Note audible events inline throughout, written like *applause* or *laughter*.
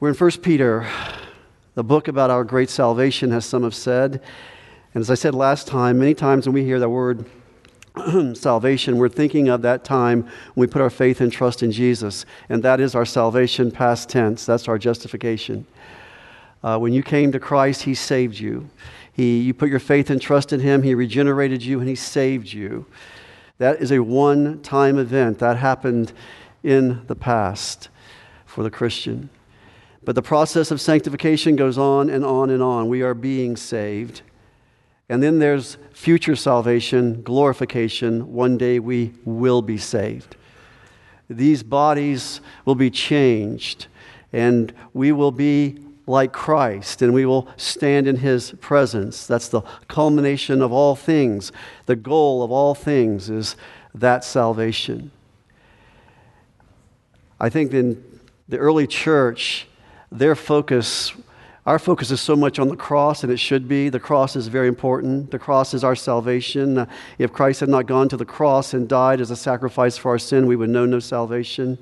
We're in 1 Peter, the book about our great salvation, as some have said. And as I said last time, many times when we hear the word *clears throat* salvation, we're thinking of that time when we put our faith and trust in Jesus. And that is our salvation, past tense. That's our justification. Uh, when you came to Christ, He saved you. He, you put your faith and trust in Him, He regenerated you, and He saved you. That is a one time event. That happened in the past for the Christian. But the process of sanctification goes on and on and on. We are being saved. And then there's future salvation, glorification. One day we will be saved. These bodies will be changed, and we will be like Christ, and we will stand in his presence. That's the culmination of all things. The goal of all things is that salvation. I think in the early church, their focus, our focus is so much on the cross, and it should be. The cross is very important. The cross is our salvation. Uh, if Christ had not gone to the cross and died as a sacrifice for our sin, we would know no salvation.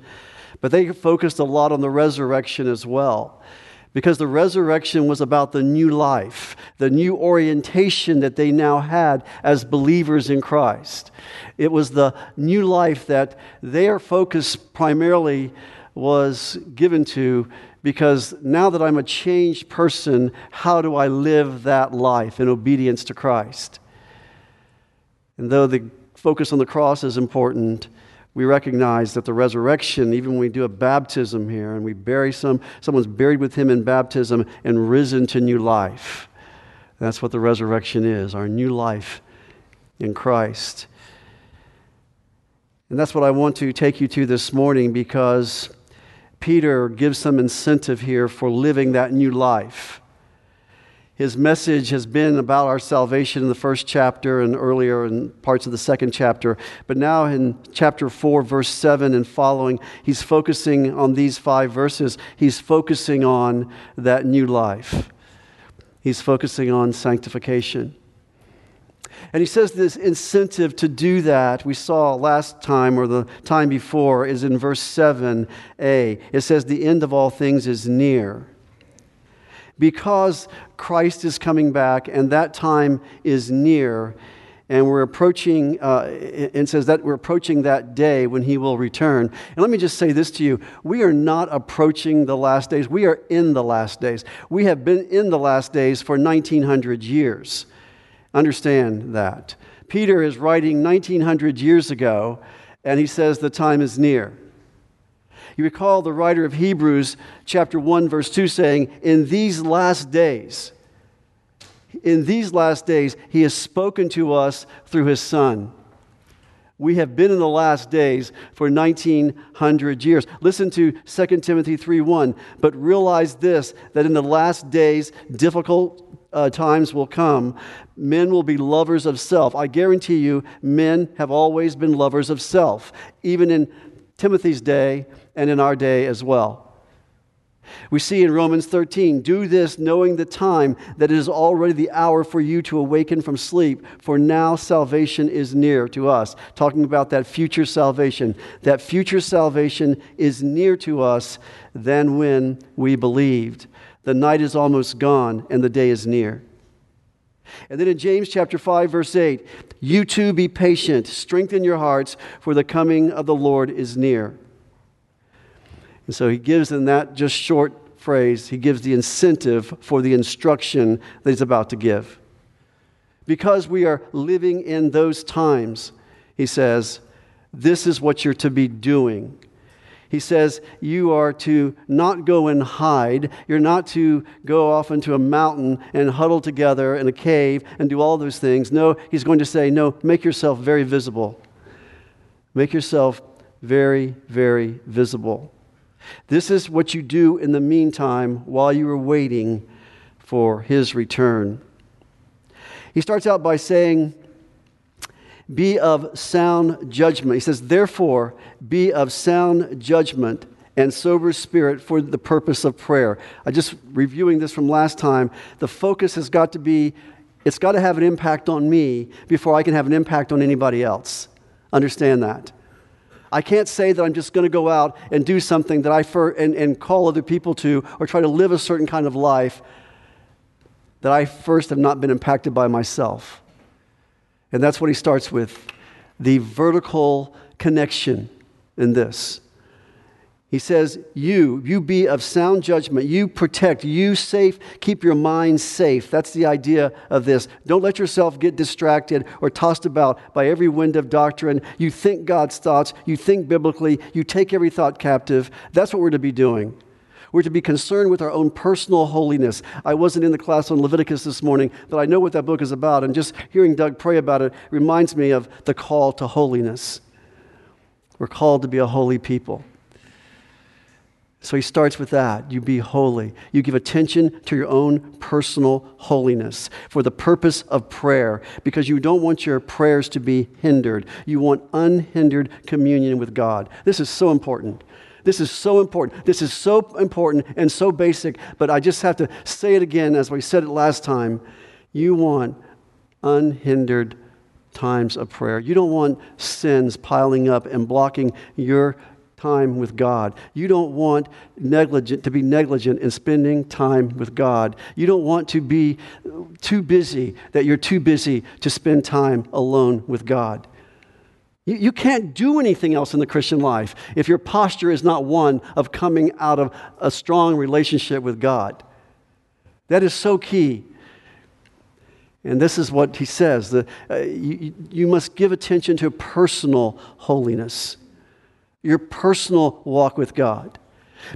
But they focused a lot on the resurrection as well because the resurrection was about the new life, the new orientation that they now had as believers in Christ. It was the new life that their focus primarily was given to because now that I'm a changed person, how do I live that life in obedience to Christ? And though the focus on the cross is important, we recognize that the resurrection, even when we do a baptism here and we bury some, someone's buried with him in baptism and risen to new life. That's what the resurrection is, our new life in Christ. And that's what I want to take you to this morning because Peter gives some incentive here for living that new life. His message has been about our salvation in the first chapter and earlier in parts of the second chapter. But now in chapter 4, verse 7 and following, he's focusing on these five verses. He's focusing on that new life. He's focusing on sanctification. And he says this incentive to do that, we saw last time or the time before, is in verse 7a. It says, The end of all things is near because Christ is coming back and that time is near, and we're approaching, uh, and says that we're approaching that day when he will return. And let me just say this to you we are not approaching the last days, we are in the last days. We have been in the last days for 1900 years. Understand that. Peter is writing 1900 years ago, and he says the time is near. You recall the writer of Hebrews, chapter 1, verse 2, saying, In these last days, in these last days, he has spoken to us through his Son. We have been in the last days for 1900 years. Listen to 2 Timothy 3:1. But realize this that in the last days difficult uh, times will come. Men will be lovers of self. I guarantee you, men have always been lovers of self. Even in Timothy's day, and in our day as well. We see in Romans 13, do this knowing the time that it is already the hour for you to awaken from sleep, for now salvation is near to us. Talking about that future salvation. That future salvation is near to us than when we believed. The night is almost gone and the day is near. And then in James chapter 5 verse 8, you too be patient, strengthen your hearts for the coming of the Lord is near. And so he gives in that just short phrase, he gives the incentive for the instruction that he's about to give. Because we are living in those times, he says, this is what you're to be doing. He says, You are to not go and hide. You're not to go off into a mountain and huddle together in a cave and do all those things. No, he's going to say, No, make yourself very visible. Make yourself very, very visible. This is what you do in the meantime while you are waiting for his return. He starts out by saying, Be of sound judgment. He says, Therefore, be of sound judgment and sober spirit for the purpose of prayer. I just reviewing this from last time, the focus has got to be it's got to have an impact on me before I can have an impact on anybody else. Understand that. I can't say that I'm just going to go out and do something that I fir- and, and call other people to or try to live a certain kind of life that I first have not been impacted by myself. And that's what he starts with the vertical connection in this. He says, You, you be of sound judgment. You protect. You safe. Keep your mind safe. That's the idea of this. Don't let yourself get distracted or tossed about by every wind of doctrine. You think God's thoughts. You think biblically. You take every thought captive. That's what we're to be doing. We're to be concerned with our own personal holiness. I wasn't in the class on Leviticus this morning, but I know what that book is about. And just hearing Doug pray about it reminds me of the call to holiness. We're called to be a holy people. So he starts with that. You be holy. You give attention to your own personal holiness for the purpose of prayer because you don't want your prayers to be hindered. You want unhindered communion with God. This is so important. This is so important. This is so important and so basic, but I just have to say it again as we said it last time. You want unhindered times of prayer. You don't want sins piling up and blocking your time with God. You don't want negligent to be negligent in spending time with God. You don't want to be too busy that you're too busy to spend time alone with God. You, you can't do anything else in the Christian life if your posture is not one of coming out of a strong relationship with God. That is so key. And this is what he says the, uh, you, you must give attention to personal holiness, your personal walk with God.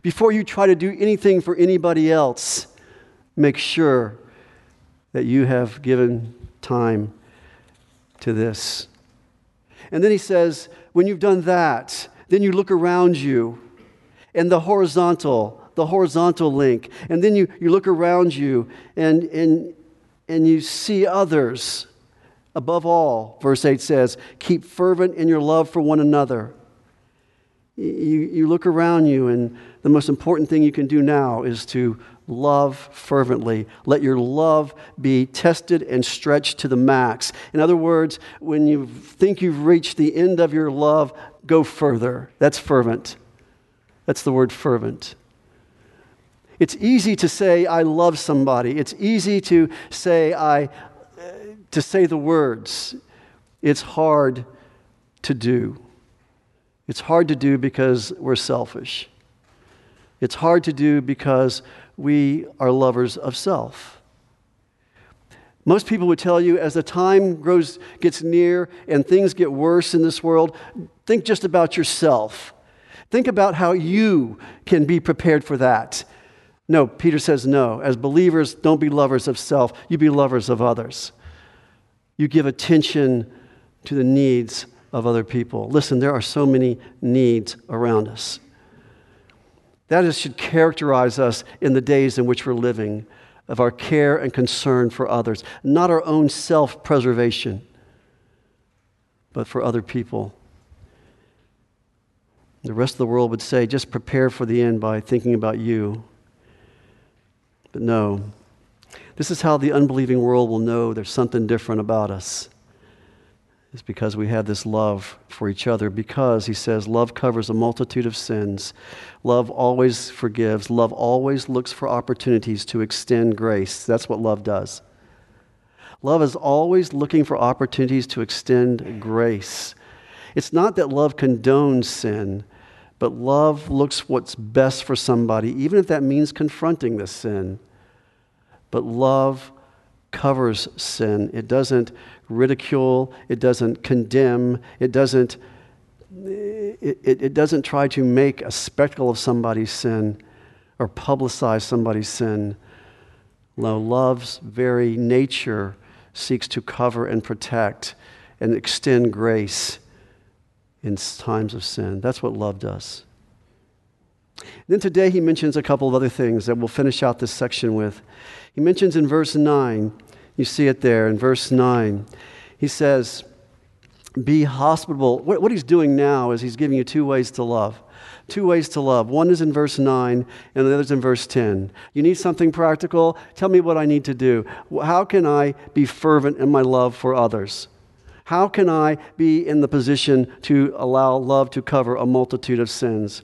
Before you try to do anything for anybody else, make sure that you have given time to this. And then he says, when you've done that, then you look around you and the horizontal, the horizontal link. And then you, you look around you and, and, and you see others. Above all, verse 8 says, keep fervent in your love for one another. You, you look around you, and the most important thing you can do now is to love fervently. Let your love be tested and stretched to the max. In other words, when you think you've reached the end of your love, go further. That's fervent. That's the word fervent. It's easy to say I love somebody. It's easy to say I to say the words. It's hard to do. It's hard to do because we're selfish. It's hard to do because we are lovers of self. Most people would tell you as the time grows, gets near and things get worse in this world, think just about yourself. Think about how you can be prepared for that. No, Peter says no. As believers, don't be lovers of self, you be lovers of others. You give attention to the needs of other people. Listen, there are so many needs around us. That is, should characterize us in the days in which we're living of our care and concern for others, not our own self preservation, but for other people. The rest of the world would say, just prepare for the end by thinking about you. But no, this is how the unbelieving world will know there's something different about us is because we have this love for each other. Because, he says, love covers a multitude of sins. Love always forgives. Love always looks for opportunities to extend grace. That's what love does. Love is always looking for opportunities to extend grace. It's not that love condones sin, but love looks what's best for somebody, even if that means confronting the sin. But love covers sin. It doesn't ridicule, it doesn't condemn, it doesn't, it, it, doesn't try to make a spectacle of somebody's sin or publicize somebody's sin. No, love's very nature seeks to cover and protect and extend grace in times of sin. That's what love does. Then today he mentions a couple of other things that we'll finish out this section with. He mentions in verse 9, you see it there in verse 9. He says, Be hospitable. What, he's doing now is he's giving you two ways to love. Two ways to love. One is in verse 9, and the other is in verse 10. You need something practical? Tell me what I need to do. How can I be fervent in my love for others? How can I be in the position to allow love to cover a multitude of sins?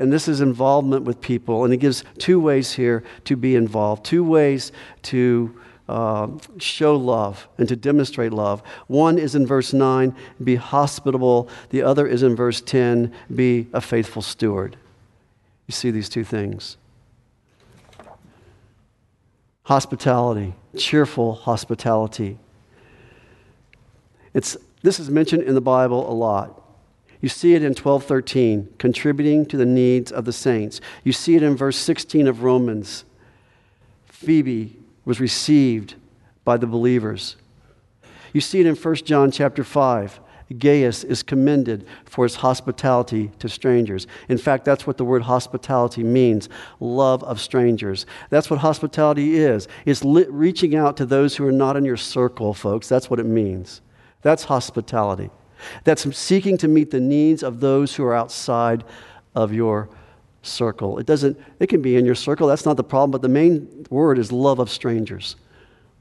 And this is involvement with people. And he gives two ways here to be involved, two ways to uh, show love and to demonstrate love. One is in verse 9, be hospitable. The other is in verse 10, be a faithful steward. You see these two things hospitality, cheerful hospitality. It's, this is mentioned in the Bible a lot. You see it in 12:13, contributing to the needs of the saints. You see it in verse 16 of Romans. Phoebe was received by the believers. You see it in 1 John chapter 5. Gaius is commended for his hospitality to strangers. In fact, that's what the word hospitality means love of strangers. That's what hospitality is. It's reaching out to those who are not in your circle, folks. That's what it means. That's hospitality. That's seeking to meet the needs of those who are outside of your circle. It doesn't, it can be in your circle, that's not the problem, but the main word is love of strangers.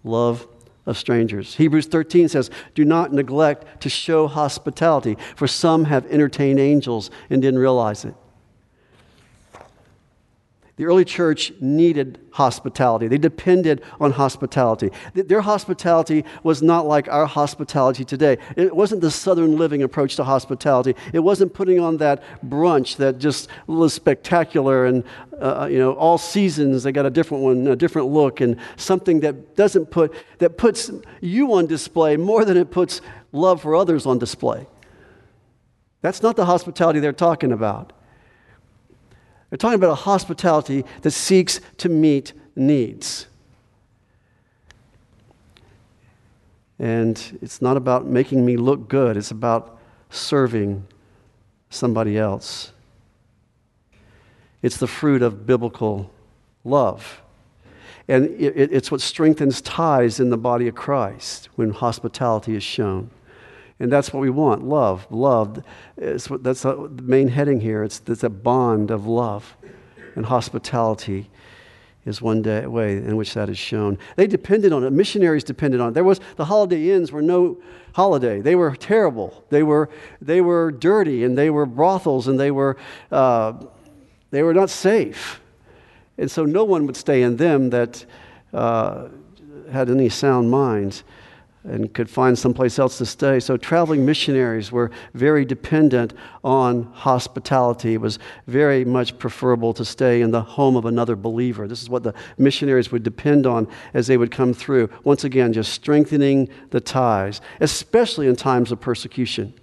Love of strangers. Hebrews 13 says, Do not neglect to show hospitality, for some have entertained angels and didn't realize it. The early church needed hospitality. They depended on hospitality. Their hospitality was not like our hospitality today. It wasn't the southern living approach to hospitality. It wasn't putting on that brunch that just was spectacular and, uh, you know, all seasons they got a different one, a different look, and something that doesn't put, that puts you on display more than it puts love for others on display. That's not the hospitality they're talking about. They're talking about a hospitality that seeks to meet needs. And it's not about making me look good, it's about serving somebody else. It's the fruit of biblical love. And it's what strengthens ties in the body of Christ when hospitality is shown. And that's what we want love. Love. What, that's the main heading here. It's, it's a bond of love. And hospitality is one day, way in which that is shown. They depended on it. Missionaries depended on it. There was, the Holiday Inns were no holiday. They were terrible. They were, they were dirty and they were brothels and they were, uh, they were not safe. And so no one would stay in them that uh, had any sound minds and could find someplace else to stay. So traveling missionaries were very dependent on hospitality. It was very much preferable to stay in the home of another believer. This is what the missionaries would depend on as they would come through. Once again, just strengthening the ties, especially in times of persecution.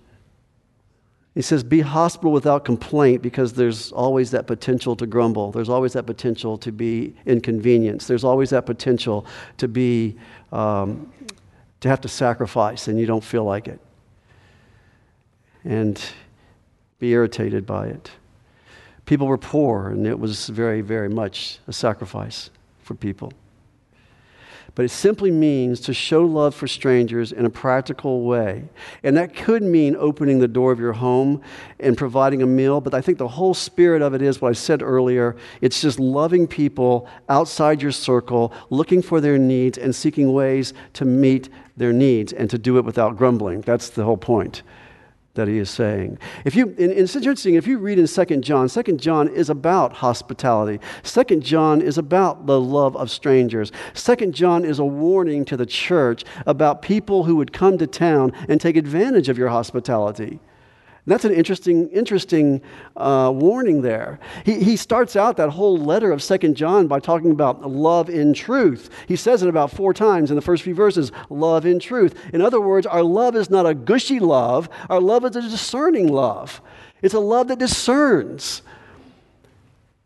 He says, Be hospitable without complaint because there's always that potential to grumble. There's always that potential to be inconvenienced. There's always that potential to be um, to have to sacrifice and you don't feel like it. And be irritated by it. People were poor, and it was very, very much a sacrifice for people but it simply means to show love for strangers in a practical way. And that could mean opening the door of your home and providing a meal, but I think the whole spirit of it is what I said earlier it's just loving people outside your circle, looking for their needs, and seeking ways to meet their needs and to do it without grumbling. That's the whole point that he is saying. If you, and it's interesting, if you read in 2 John, 2 John is about hospitality. 2 John is about the love of strangers. 2 John is a warning to the church about people who would come to town and take advantage of your hospitality. That's an interesting, interesting uh, warning there. He, he starts out that whole letter of Second John by talking about love in truth. He says it about four times in the first few verses love in truth. In other words, our love is not a gushy love, our love is a discerning love. It's a love that discerns.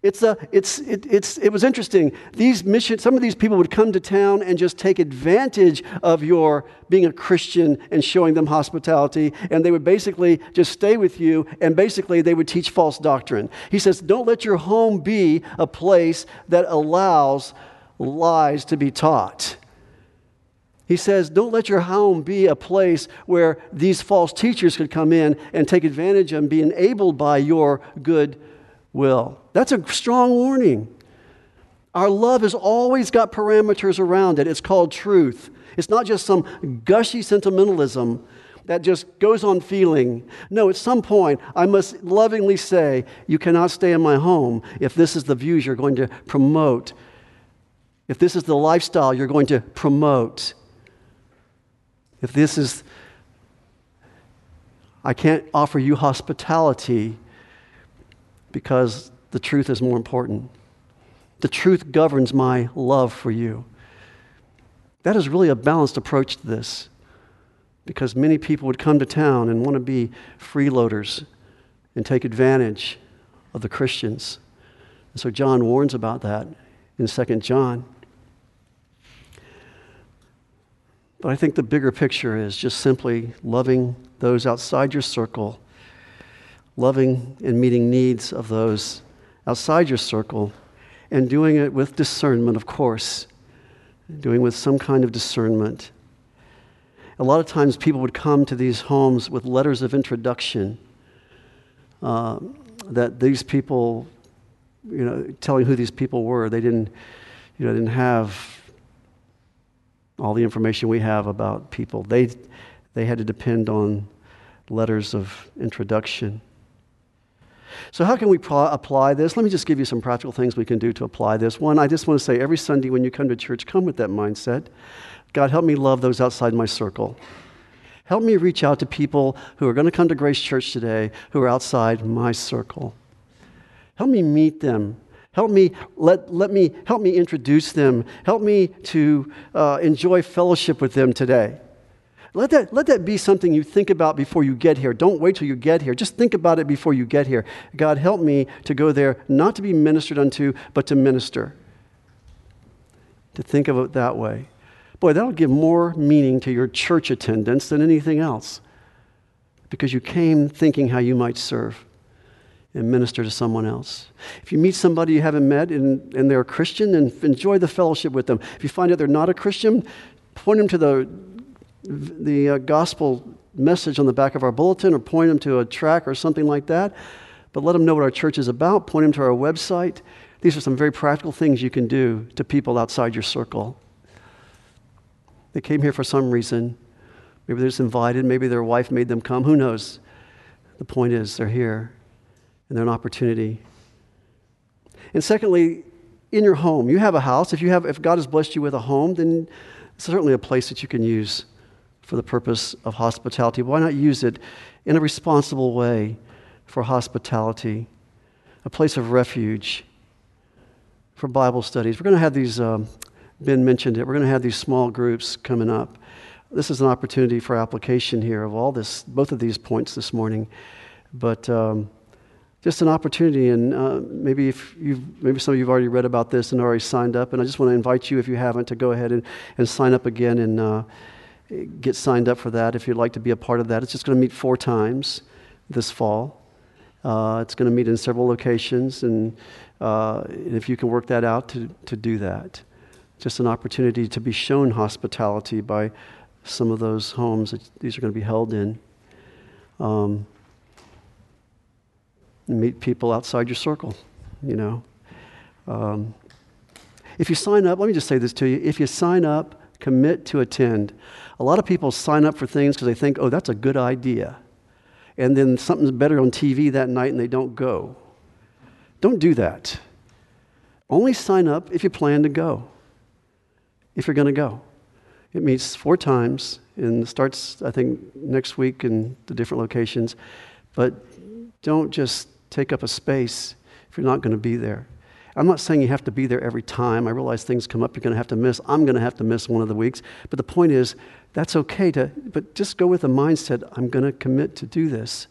It's a, it's, it, it's, it was interesting. These mission, some of these people would come to town and just take advantage of your being a Christian and showing them hospitality, and they would basically just stay with you, and basically they would teach false doctrine. He says, Don't let your home be a place that allows lies to be taught. He says, Don't let your home be a place where these false teachers could come in and take advantage and be enabled by your good will. That's a strong warning. Our love has always got parameters around it. It's called truth. It's not just some gushy sentimentalism. that just goes on feeling. No, at some point, I must lovingly say, You cannot stay in my home if this is the views you're going to promote, if this is the lifestyle you're going to promote, if this is, I can't offer you hospitality because the truth is more important. The truth governs my love for you. That is really a balanced approach to this because many people would come to town and want to be freeloaders and take advantage of the Christians. And so John warns about that in 2 John. But I think the bigger picture is just simply loving those outside your circle, loving and meeting needs of those outside your circle, and doing it with discernment, of course, doing with some kind of discernment. A lot of times people would come to these homes with letters of introduction uh, that these people, you know, telling who these people were. They didn't, you know, didn't have all the information we have about people. They, they had to depend on letters of introduction. So, how can we pro- apply this? Let me just give you some practical things we can do to apply this. One, I just want to say every Sunday when you come to church, come with that mindset. God, help me love those outside my circle. Help me reach out to people who are going to come to Grace Church today who are outside my circle. Help me meet them. Help me, let, let me, help me introduce them. Help me to uh, enjoy fellowship with them today. Let that, let that be something you think about before you get here. Don't wait till you get here. Just think about it before you get here. God, help me to go there, not to be ministered unto, but to minister. To think of it that way. Boy, that'll give more meaning to your church attendance than anything else because you came thinking how you might serve and minister to someone else. If you meet somebody you haven't met and, and they're a Christian, then enjoy the fellowship with them. If you find out they're not a Christian, point them to the the uh, gospel message on the back of our bulletin or point them to a track or something like that. But let them know what our church is about, point them to our website. These are some very practical things you can do to people outside your circle. They came here for some reason. Maybe they're just invited. Maybe their wife made them come. Who knows? The point is, they're here and they're an opportunity. And secondly, in your home, you have a house. If, you have, if God has blessed you with a home, then it's certainly a place that you can use for the purpose of hospitality. Why not use it in a responsible way for hospitality? A place of refuge for Bible studies. We're going to have these, um, Ben mentioned it, we're going to have these small groups coming up. This is an opportunity for application here of all this, both of these points this morning. But um, just an opportunity, and uh, maybe if you've, maybe some of you have already read about this and already signed up, and I just want to invite you, if you haven't, to go ahead and, and sign up again and uh, get signed up for that if you'd like to be a part of that. It's just going to meet four times this fall. Uh, it's going to meet in several locations, and, uh, if you can work that out, to, to do that. Just an opportunity to be shown hospitality by some of those homes that these are going to be held in. Um, meet people outside your circle, you know. Um, if you sign up, let me just say this to you. If you sign up, commit to attend. A lot of people sign up for things because they think, oh, that's a good idea. And then something's better on TV that night and they don't go. Don't do that. Only sign up if you plan to go, if you're going to go. It meets four times and starts, I think, next week in the different locations. But don't just take up a space if you're not going to be there. I'm not saying you have to be there every time. I realize things come up you're going to have to miss. I'm going to have to miss one of the weeks. But the point is, that's okay to, but just go with the mindset I'm going to commit to do this.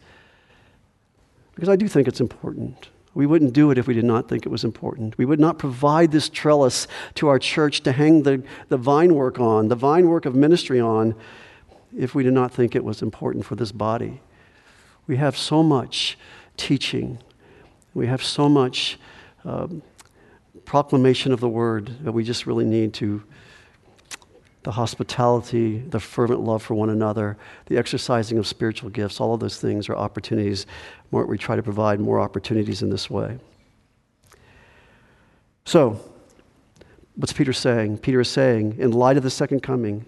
Because I do think it's important. We wouldn't do it if we did not think it was important. We would not provide this trellis to our church to hang the, the vine work on, the vine work of ministry on, if we did not think it was important for this body. We have so much teaching, we have so much um, proclamation of the word that we just really need to the hospitality, the fervent love for one another, the exercising of spiritual gifts, all of those things are opportunities. More, we try to provide more opportunities in this way. So, what's Peter saying? Peter is saying, in light of the second coming,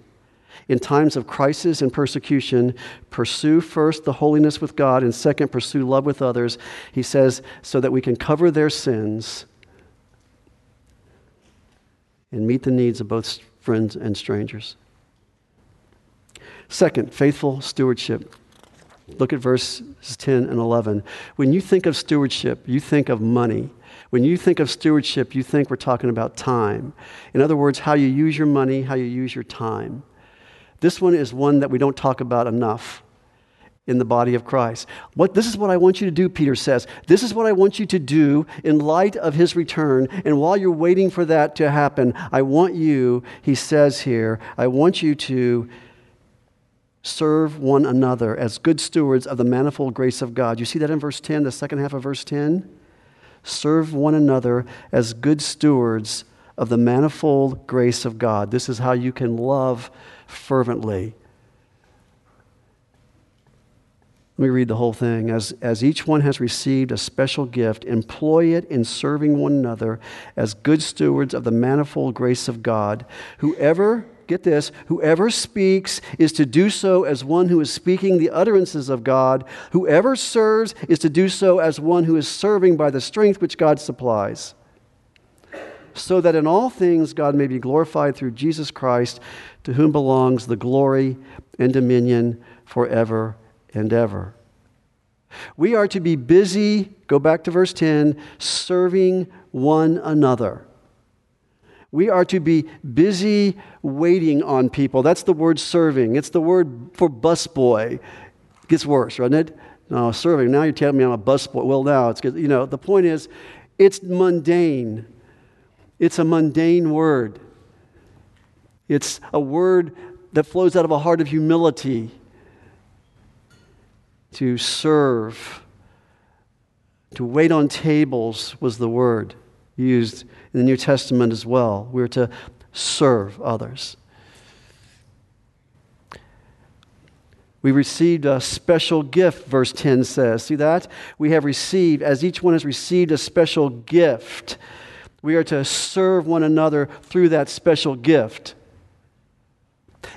In times of crisis and persecution, pursue first the holiness with God, and second, pursue love with others. He says, so that we can cover their sins and meet the needs of both friends and strangers. Second, faithful stewardship. Look at verses 10 and 11. When you think of stewardship, you think of money. When you think of stewardship, you think we're talking about time. In other words, how you use your money, how you use your time. This one is one that we don't talk about enough in the body of Christ. What, this is what I want you to do, Peter says. This is what I want you to do in light of his return. And while you're waiting for that to happen, I want you, he says here, I want you to serve one another as good stewards of the manifold grace of God. You see that in verse 10, the second half of verse 10? Serve one another as good stewards of the manifold grace of God. This is how you can love fervently. Let me read the whole thing. As, as each one has received a special gift, employ it in serving one another as good stewards of the manifold grace of God. Whoever, get this, whoever speaks is to do so as one who is speaking the utterances of God. Whoever serves is to do so as one who is serving by the strength which God supplies so that in all things God may be glorified through Jesus Christ, to whom belongs the glory and dominion forever and ever. We are to be busy, go back to verse 10, serving one another. We are to be busy waiting on people. That's the word serving. It's the word for busboy. Gets worse, doesn't it? No, serving. Now you're telling me I'm a busboy. Well, now it's good. You know, the point is, it's mundane. It's a mundane word. It's a word that flows out of a heart of humility to serve, to wait on tables was the word used in the New Testament as well. We're to serve others. We received a special gift, verse 10 says. See that? We have received, as each one has received a special gift. We are to serve one another through that special gift.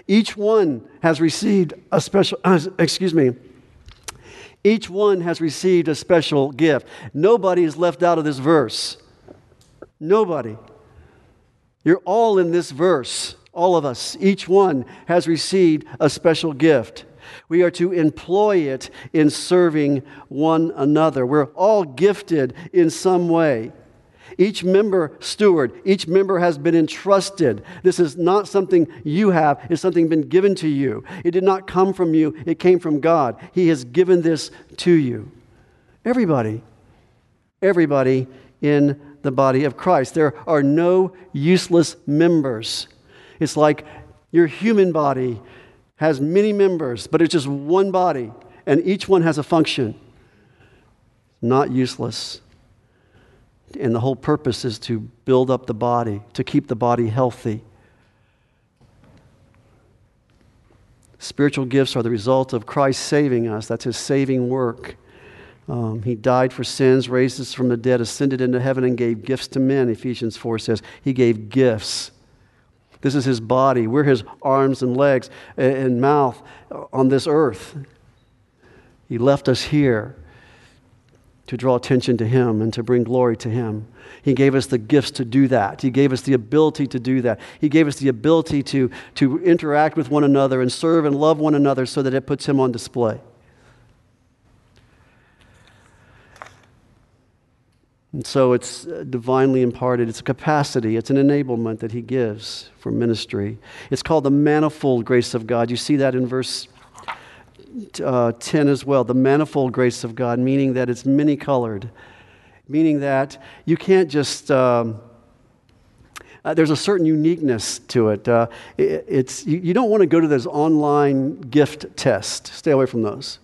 Each one has received a special, *coughs* excuse me, each one has received a special gift. Nobody is left out of this verse. Nobody. You're all in this verse, all of us. Each one has received a special gift. We are to employ it in serving one another. We're all gifted in some way. Each member steward, each member has been entrusted. This is not something you have, it's something been given to you. It did not come from you, it came from God. He has given this to you. Everybody, everybody in the body of Christ. There are no useless members. It's like your human body has many members, but it's just one body, and each one has a function. Not useless. And the whole purpose is to build up the body, to keep the body healthy. Spiritual gifts are the result of Christ saving us. That's his saving work. Um, he died for sins, raised us from the dead, ascended into heaven, and gave gifts to men. Ephesians 4 says he gave gifts. This is his body. We're his arms and legs and mouth on this earth. He left us here to draw attention to Him and to bring glory to Him. He gave us the gifts to do that. He gave us the ability to do that. He gave us the ability to, to interact with one another and serve and love one another so that it puts Him on display. And so it's divinely imparted. It's a capacity, it's an enablement that He gives for ministry. It's called the manifold grace of God. You see that in verse uh, 10 as well the manifold grace of God, meaning that it's many colored, meaning that you can't just. Um, uh, there's a certain uniqueness to it. Uh, it it's, you, you don't want to go to those online gift tests. Stay away from those.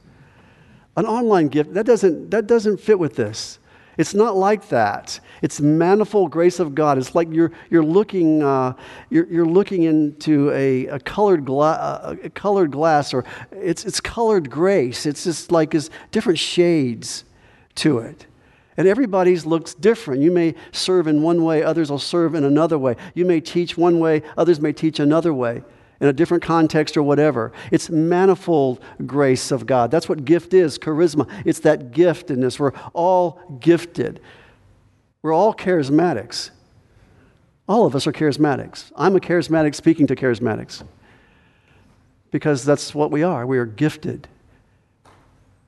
An online gift, that doesn't, that doesn't fit with this. It's not like that. It's manifold grace of God. It's like you're, you're, looking, uh, you're, you're looking into a, a, colored gla- a colored glass, or it's, it's colored grace. It's just like there's different shades to it. And everybody's looks different. You may serve in one way, others will serve in another way. You may teach one way, others may teach another way. in a different context or whatever. It's manifold grace of God. That's what gift is charisma. It's that giftedness. We're all gifted. We're all charismatics. All of us are charismatics. I'm a charismatic speaking to charismatics because that's what we are. We are gifted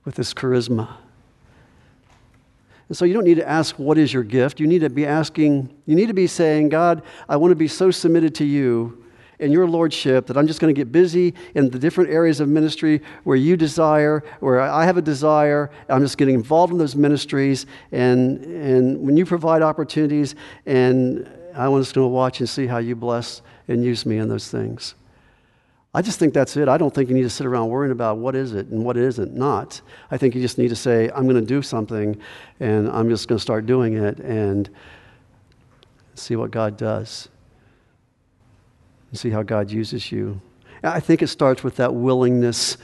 with this charisma. And so you don't need to ask, What is your gift? You need to be asking, you need to be saying, God, I want to be so submitted to you and your lordship that I'm just going to get busy in the different areas of ministry where you desire, where I have a desire. I'm just getting involved in those ministries. And, and when you provide opportunities, and I want to watch and see how you bless and use me in those things. I just think that's it. I don't think you need to sit around worrying about what is it and what isn't not. I think you just need to say, I'm going to do something and I'm just going to start doing it and see what God does and see how God uses you. I think it starts with that willingness,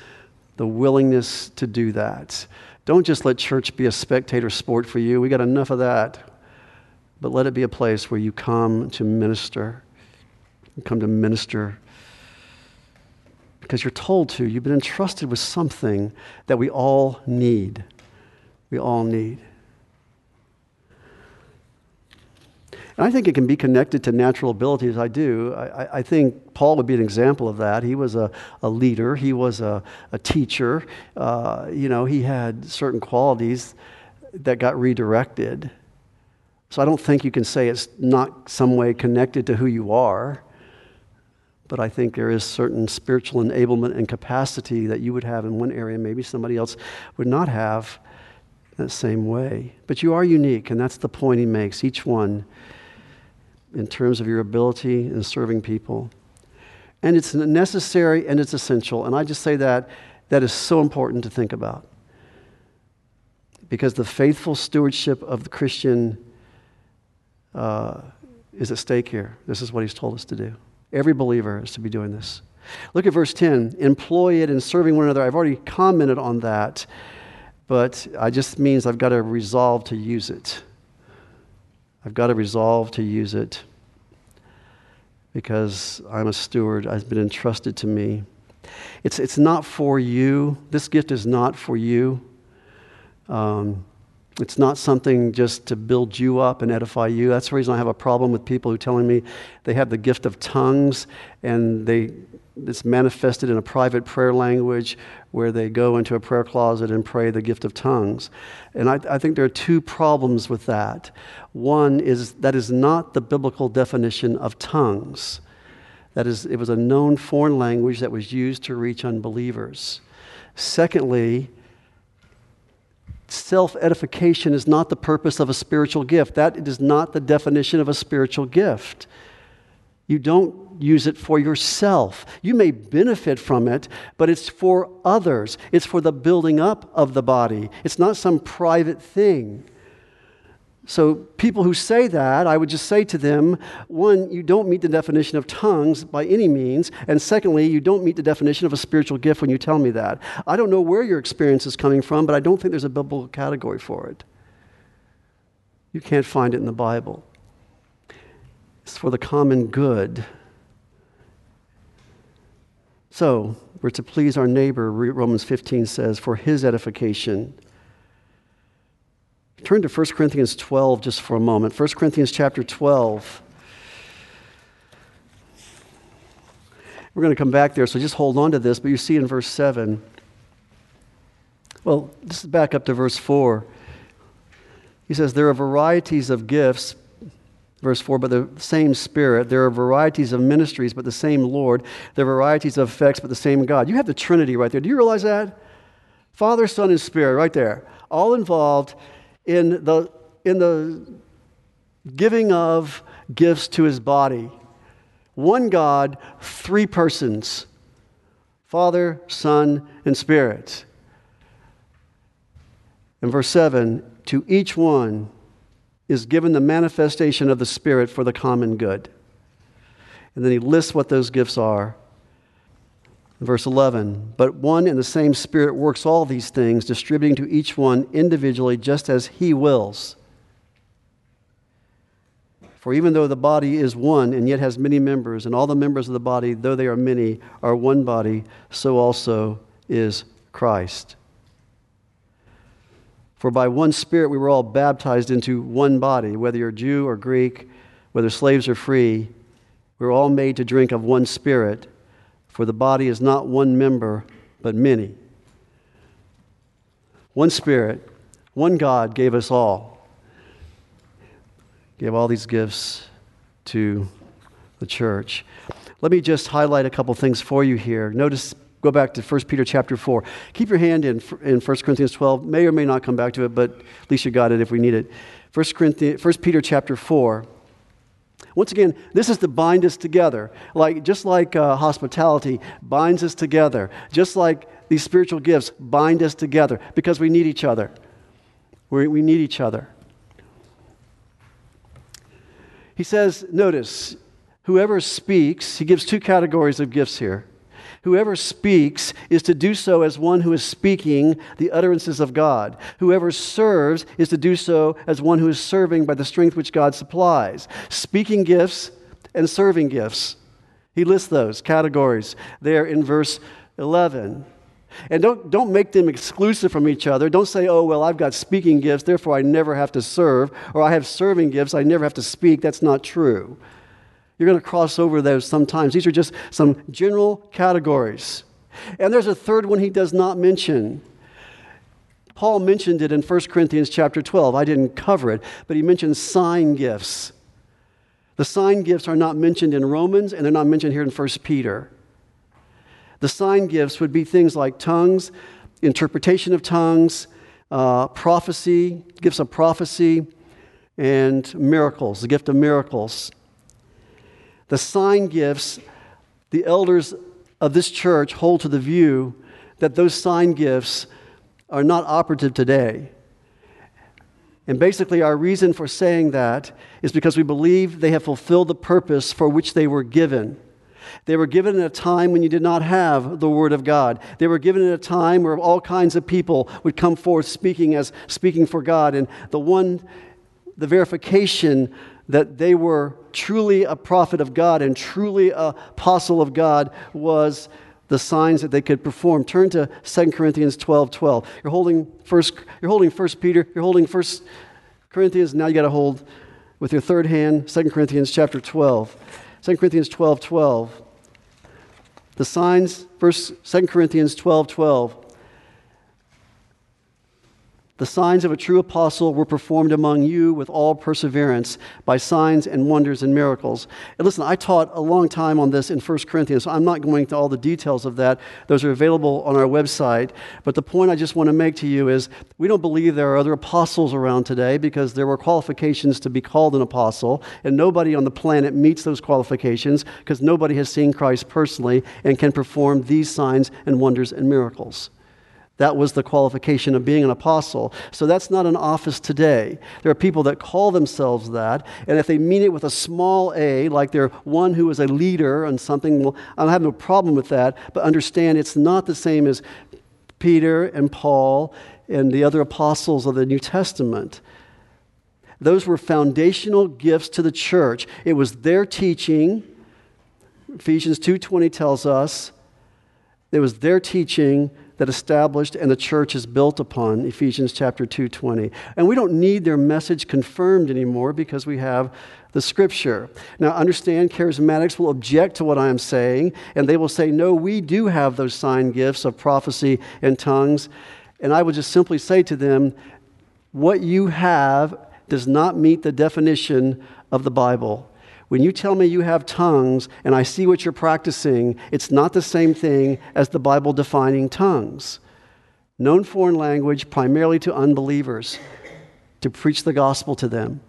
the willingness to do that. Don't just let church be a spectator sport for you. We got enough of that. But let it be a place where you come to minister. You come to minister because you're told to. You've been entrusted with something that we all need. We all need. And I think it can be connected to natural abilities. I do. I, I think Paul would be an example of that. He was a, a leader, he was a, a teacher. Uh, you know, he had certain qualities that got redirected. So I don't think you can say it's not some way connected to who you are but I think there is certain spiritual enablement and capacity that you would have in one area, maybe somebody else would not have that same way. But you are unique, and that's the point he makes, each one, in terms of your ability in serving people. And it's necessary and it's essential. And I just say that that is so important to think about. Because the faithful stewardship of the Christian uh, is at stake here. This is what he's told us to do. Every believer is to be doing this. Look at verse 10 employ it in serving one another. I've already commented on that, but I just means I've got to resolve to use it. I've got to resolve to use it because I'm a steward. It's been entrusted to me. It's, it's not for you. This gift is not for you. Um, it's not something just to build you up and edify you. That's the reason I have a problem with people who telling me they have the gift of tongues and they it's manifested in a private prayer language where they go into a prayer closet and pray the gift of tongues. And I, I think there are two problems with that. One is that is not the biblical definition of tongues. That is, it was a known foreign language that was used to reach unbelievers. Secondly, self edification is not the purpose of a spiritual gift. That is not the definition of a spiritual gift. You don't use it for yourself. You may benefit from it, but it's for others. It's for the building up of the body. It's not some private thing. So, people who say that, I would just say to them one, you don't meet the definition of tongues by any means. And secondly, you don't meet the definition of a spiritual gift when you tell me that. I don't know where your experience is coming from, but I don't think there's a biblical category for it. You can't find it in the Bible. It's for the common good. So, we're to please our neighbor, Romans 15 says, for his edification. Turn to 1 Corinthians 12 just for a moment. 1 Corinthians chapter 12. We're going to come back there, so just hold on to this. But you see in verse 7. Well, this is back up to verse 4. He says, There are varieties of gifts, verse 4, but the same Spirit. There are varieties of ministries, but the same Lord. There are varieties of effects, but the same God. You have the Trinity right there. Do you realize that? Father, Son, and Spirit, right there. All involved in the, in the giving of gifts to his body. One God, three persons Father, Son, and Spirit. In verse 7, to each one is given the manifestation of the Spirit for the common good. And then he lists what those gifts are. Verse 11, but one and the same Spirit works all these things, distributing to each one individually just as He wills. For even though the body is one and yet has many members, and all the members of the body, though they are many, are one body, so also is Christ. For by one Spirit we were all baptized into one body, whether you're Jew or Greek, whether slaves or free, we we're all made to drink of one Spirit, for the body is not one member, but many. One Spirit, one God gave us all gave all these gifts to the church. Let me just highlight a couple things for you here. Notice, go back to 1 Peter chapter 4. Keep your hand in, in 1 Corinthians 12. May or may not come back to it, but at least you got it if we need it. 1, Corinthians, 1 Peter chapter 4. Once again, this is to bind us together. Like, just like uh, hospitality binds us together, just like these spiritual gifts bind us together because we need each other. We, we need each other. He says, notice, whoever speaks, he gives two categories of gifts here. Whoever speaks is to do so as one who is speaking the utterances of God. Whoever serves is to do so as one who is serving by the strength which God supplies. Speaking gifts and serving gifts. He lists those categories there in verse 11. And don't, don't make them exclusive from each other. Don't say, oh, well, I've got speaking gifts, therefore I never have to serve, or I have serving gifts, I never have to speak. That's not true. You're going to cross over those sometimes. These are just some general categories. And there's a third one he does not mention. Paul mentioned it in 1 Corinthians chapter 12. I didn't cover it, but he mentioned sign gifts. The sign gifts are not mentioned in Romans, and they're not mentioned here in 1 Peter. The sign gifts would be things like tongues, interpretation of tongues, uh, prophecy, gifts of prophecy, and miracles, the gift of miracles. The sign gifts, the elders of this church hold to the view that those sign gifts are not operative today. And basically, our reason for saying that is because we believe they have fulfilled the purpose for which they were given. They were given at a time when you did not have the Word of God. They were given at a time where all kinds of people would come forth speaking as speaking for God. And the one, the verification that they were truly a prophet of God and truly an apostle of God was the signs that they could perform. Turn to 2 Corinthians 12 12. You're holding first, you're holding first Peter, you're holding first Corinthians, now you got to hold with your third hand, 2 Corinthians chapter 12. 2 Corinthians 12 12. The signs, verse 2 Corinthians 12 12. The signs of a true apostle were performed among you with all perseverance by signs and wonders and miracles. And listen, I taught a long time on this in 1 Corinthians, so I'm not going into all the details of that. Those are available on our website. But the point I just want to make to you is we don't believe there are other apostles around today because there were qualifications to be called an apostle, and nobody on the planet meets those qualifications because nobody has seen Christ personally and can perform these signs and wonders and miracles. That was the qualification of being an apostle. So that's not an office today. There are people that call themselves that, and if they mean it with a small a, like they're one who is a leader on something, well, I have no problem with that, but understand it's not the same as Peter and Paul and the other apostles of the New Testament. Those were foundational gifts to the church. It was their teaching. Ephesians 2:20 tells us it was their teaching that established and the church is built upon ephesians chapter 2.20 and we don't need their message confirmed anymore because we have the scripture. Now understand charismatics will object to what i am saying and they will say no we do have those sign gifts of prophecy and tongues. And i would just simply say to them what you have does not meet the definition of the bible when you tell me you have tongues and I see what you're practicing, it's not the same thing as the Bible defining tongues. Known foreign language primarily to unbelievers, to preach the gospel to them.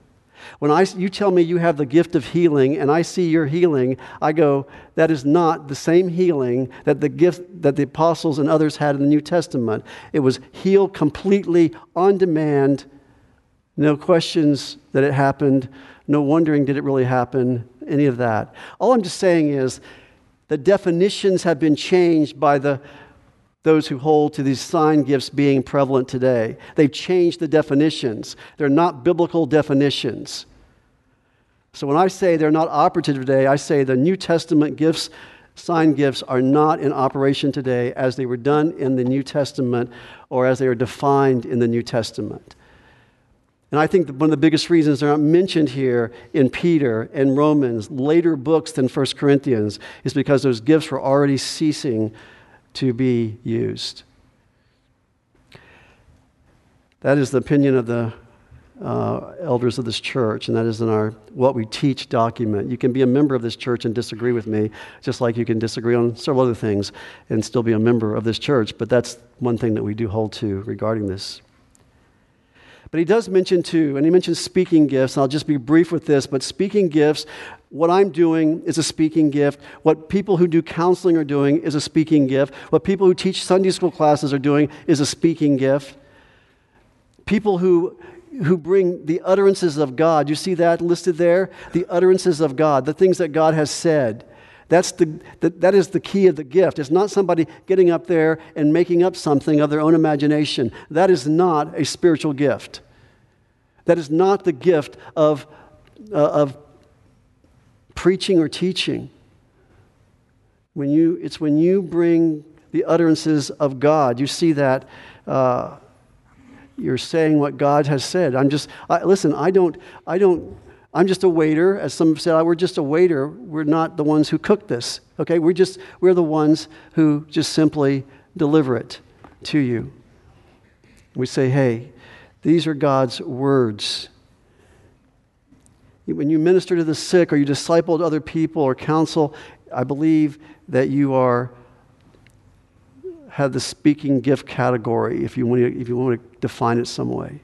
When I, you tell me you have the gift of healing and I see your healing, I go, that is not the same healing that the gift that the apostles and others had in the New Testament. It was healed completely on demand, no questions that it happened, no wondering did it really happen, any of that. All I'm just saying is the definitions have been changed by the those who hold to these sign gifts being prevalent today. They've changed the definitions. They're not biblical definitions. So when I say they're not operative today, I say the New Testament gifts, sign gifts, are not in operation today as they were done in the New Testament or as they are defined in the New Testament. And I think one of the biggest reasons they're not mentioned here in Peter and Romans, later books than 1 Corinthians, is because those gifts were already ceasing to be used. That is the opinion of the uh, elders of this church, and that is in our What We Teach document. You can be a member of this church and disagree with me, just like you can disagree on several other things and still be a member of this church, but that's one thing that we do hold to regarding this. But he does mention too, and he mentions speaking gifts. I'll just be brief with this, but speaking gifts, what I'm doing is a speaking gift. What people who do counseling are doing is a speaking gift. What people who teach Sunday school classes are doing is a speaking gift. People who who bring the utterances of God. You see that listed there? The utterances of God, the things that God has said. That's the, the, that is the key of the gift. It's not somebody getting up there and making up something of their own imagination. That is not a spiritual gift. That is not the gift of, uh, of preaching or teaching. When you, it's when you bring the utterances of God. You see that uh, you're saying what God has said. I'm just, I, listen, I don't, I don't I'm just a waiter. As some said, we're just a waiter. We're not the ones who cook this. Okay? We're just, we're the ones who just simply deliver it to you. We say, hey, these are God's words. When you minister to the sick or you disciple other people or counsel, I believe that you are have the speaking gift category if you want to, if you want to define it some way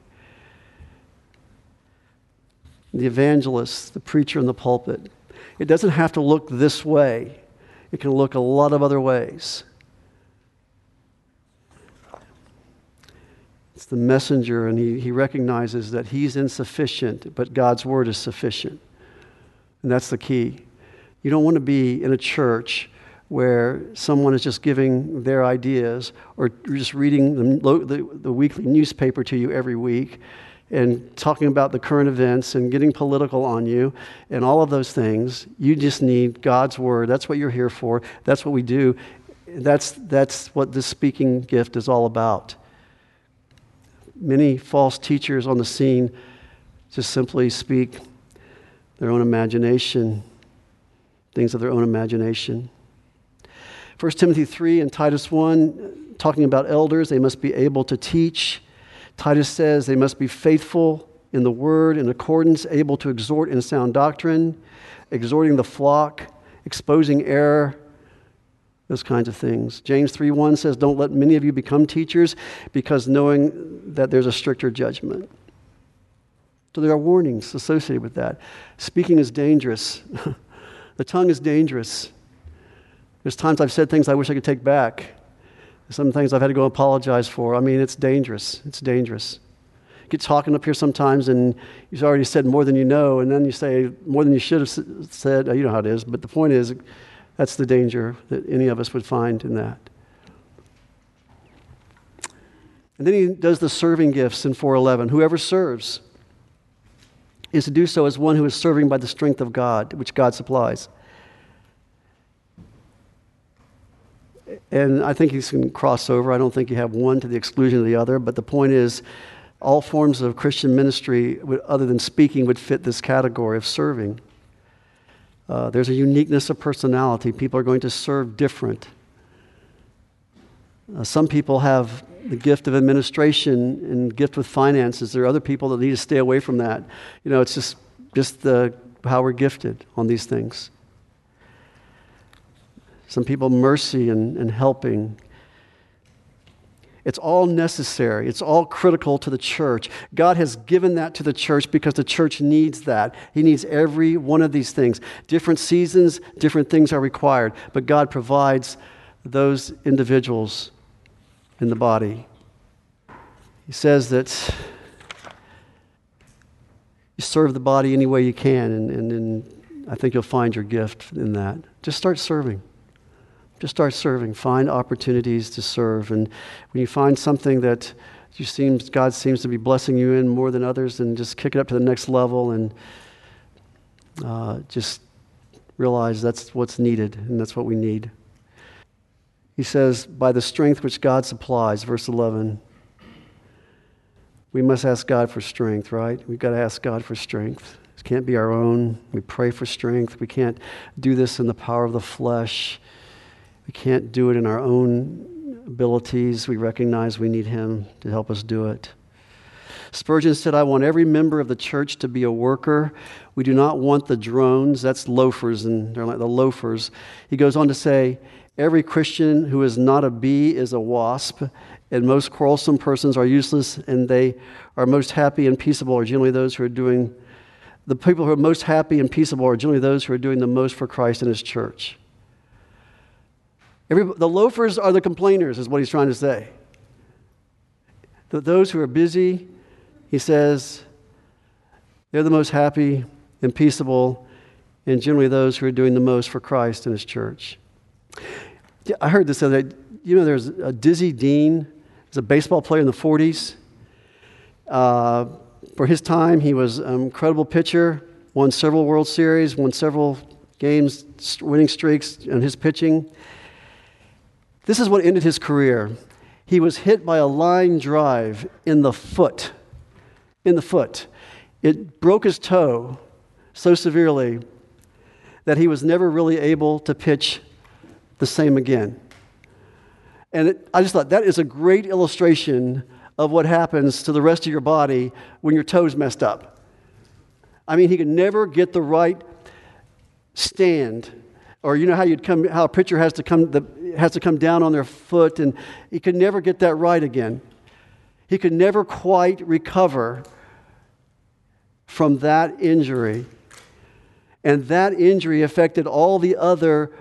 the evangelist, the preacher in the pulpit. It doesn't have to look this way, it can look a lot of other ways. It's the messenger, and he, he recognizes that he's insufficient, but God's word is sufficient. And that's the key. You don't want to be in a church where someone is just giving their ideas or just reading the, the, the weekly newspaper to you every week and talking about the current events and getting political on you and all of those things. You just need God's word. That's what you're here for. That's what we do. That's, that's what this speaking gift is all about. Many false teachers on the scene just simply speak their own imagination, things of their own imagination. 1 Timothy 3 and Titus 1, talking about elders, they must be able to teach Titus says they must be faithful in the word, in accordance, able to exhort in sound doctrine, exhorting the flock, exposing error, those kinds of things. James 3:1 says, "Don't let many of you become teachers, because knowing that there's a stricter judgment." So there are warnings associated with that. Speaking is dangerous. *laughs* the tongue is dangerous. There's times I've said things I wish I could take back. Some things I've had to go apologize for. I mean, it's dangerous. It's dangerous. You get talking up here sometimes and you've already said more than you know, and then you say more than you should have said. You know how it is. But the point is, that's the danger that any of us would find in that. And then he does the serving gifts in 411. Whoever serves is to do so as one who is serving by the strength of God, which God supplies. And I think you can cross over. I don't think you have one to the exclusion of the other. But the point is, all forms of Christian ministry, other than speaking, would fit this category of serving. Uh, there's a uniqueness of personality. People are going to serve different. Uh, some people have the gift of administration and gift with finances. There are other people that need to stay away from that. You know, it's just just the, how we're gifted on these things. Some people, mercy and, and helping. It's all necessary. It's all critical to the church. God has given that to the church because the church needs that. He needs every one of these things. Different seasons, different things are required, but God provides those individuals in the body. He says that you serve the body any way you can, and, and, and I think you'll find your gift in that. Just start serving. Just start serving. Find opportunities to serve. And when you find something that you seem, God seems to be blessing you in more than others, then just kick it up to the next level and uh, just realize that's what's needed and that's what we need. He says, by the strength which God supplies, verse 11. We must ask God for strength, right? We've got to ask God for strength. It can't be our own. We pray for strength. We can't do this in the power of the flesh. We can't do it in our own abilities. We recognize we need Him to help us do it. Spurgeon said, I want every member of the church to be a worker. We do not want the drones. That's loafers, and they're like the loafers. He goes on to say, Every Christian who is not a bee is a wasp, and most quarrelsome persons are useless, and they are most happy and peaceable are generally those who are doing, the people who are most happy and peaceable are generally those who are doing the most for Christ and His church. Every, the loafers are the complainers, is what he's trying to say. Those who are busy, he says, they're the most happy and peaceable, and generally those who are doing the most for Christ and His church. I heard this other day. You know, there's a Dizzy Dean. He's a baseball player in the 40s. Uh, for his time, he was an incredible pitcher, won several World Series, won several games, winning streaks in his pitching. This is what ended his career. He was hit by a line drive in the foot. In the foot. It broke his toe so severely that he was never really able to pitch the same again. And it, I just thought that is a great illustration of what happens to the rest of your body when your toe's messed up. I mean, he could never get the right stand. Or you know how you'd come, how a pitcher has to come, the, has to come down on their foot, and he could never get that right again. He could never quite recover from that injury. And that injury affected all the other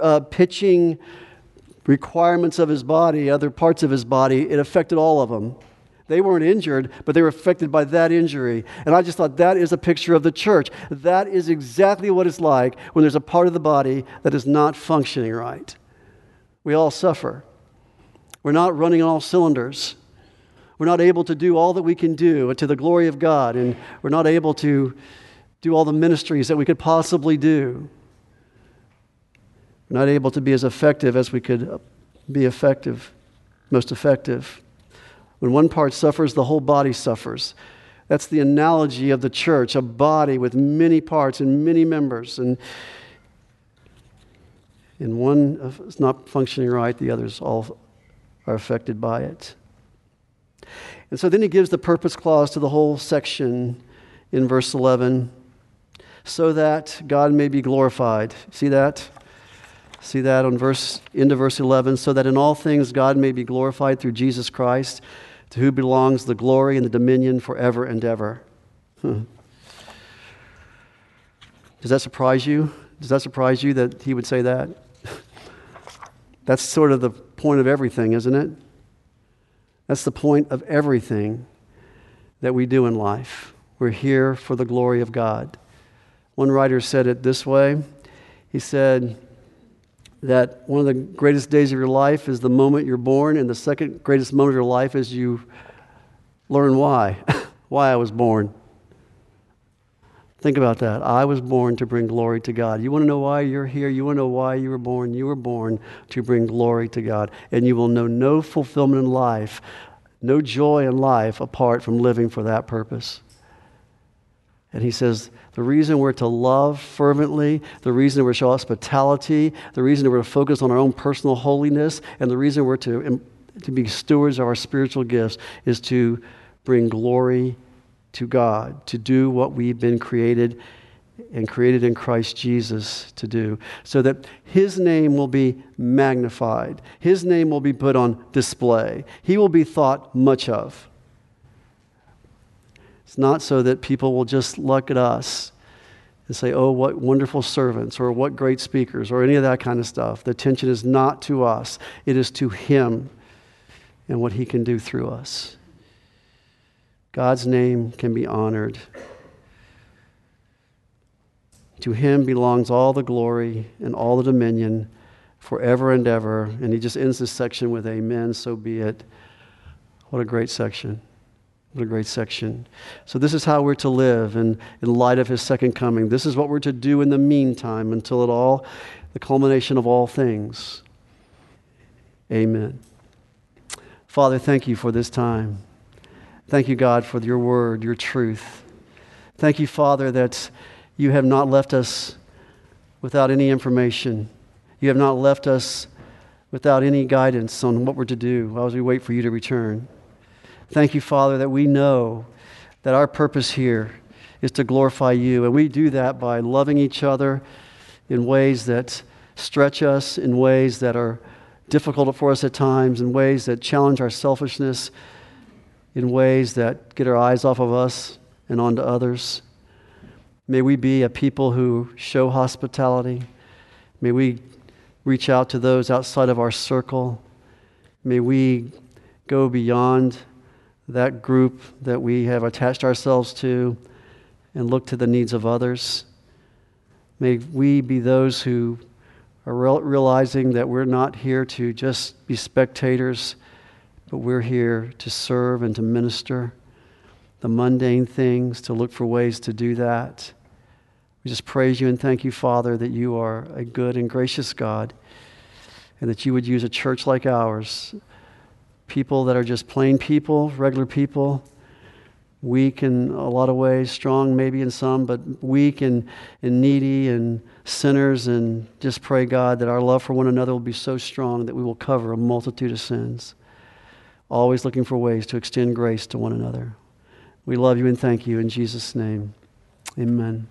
uh, pitching requirements of his body, other parts of his body, it affected all of them. They weren't injured, but they were affected by that injury. And I just thought that is a picture of the church. That is exactly what it's like when there's a part of the body that is not functioning right. We all suffer. We're not running on all cylinders. We're not able to do all that we can do to the glory of God, and we're not able to do all the ministries that we could possibly do not able to be as effective as we could be effective, most effective. When one part suffers, the whole body suffers. That's the analogy of the church, a body with many parts and many members. And, and one is not functioning right, the others all are affected by it. And so then he gives the purpose clause to the whole section in verse 11 so that God may be glorified. See that? See that on verse into verse 11, so that in all things God may be glorified through Jesus Christ, to who belongs the glory and the dominion forever and ever. Does that surprise you? Does that surprise you that he would say that? *laughs* That's sort of the point of everything, isn't it? That's the point of everything that we do in life. We're here for the glory of God. One writer said it this way He said, that one of the greatest days of your life is the moment you're born, and the second greatest moment of your life is you learn why, *laughs* why I was born. Think about that. I was born to bring glory to God. You want to know why you're here? You want to know why you were born? You were born to bring glory to God. And you will know no fulfillment in life, no joy in life apart from living for that purpose. And he says, the reason we're to love fervently, the reason we're to show hospitality, the reason we're to focus on our own personal holiness, and the reason we're to, to be stewards of our spiritual gifts is to bring glory to God, to do what we've been created and created in Christ Jesus to do, so that His name will be magnified, His name will be put on display, He will be thought much of. It's not so that people will just look at us and say, oh, what wonderful servants, or what great speakers, or any of that kind of stuff. The attention is not to us, it is to Him and what He can do through us. God's name can be honored. To Him belongs all the glory and all the dominion forever and ever. And He just ends this section with, Amen, so be it. What a great section. What a great section. So, this is how we're to live in, in light of his second coming. This is what we're to do in the meantime until it all, the culmination of all things. Amen. Father, thank you for this time. Thank you, God, for your word, your truth. Thank you, Father, that you have not left us without any information. You have not left us without any guidance on what we're to do as we wait for you to return. Thank you, Father, that we know that our purpose here is to glorify you. And we do that by loving each other in ways that stretch us, in ways that are difficult for us at times, in ways that challenge our selfishness, in ways that get our eyes off of us and onto others. May we be a people who show hospitality. May we reach out to those outside of our circle. May we go beyond that group that we have attached ourselves to and look to the needs of others. May we be those who are realizing that we're not here to just be spectators, but we're here to serve and to minister the mundane things, to look for ways to do that. We just praise you and thank you, Father, that you are a good and gracious God and that you would use a church like ours people that are just plain people, regular people, weak in a lot of ways, strong maybe in some, but weak and, and needy and sinners. And just pray, God, that our love for one another will be so strong that we will cover a multitude of sins. Always looking for ways to extend grace to one another. We love you and thank you in Jesus' name. Amen.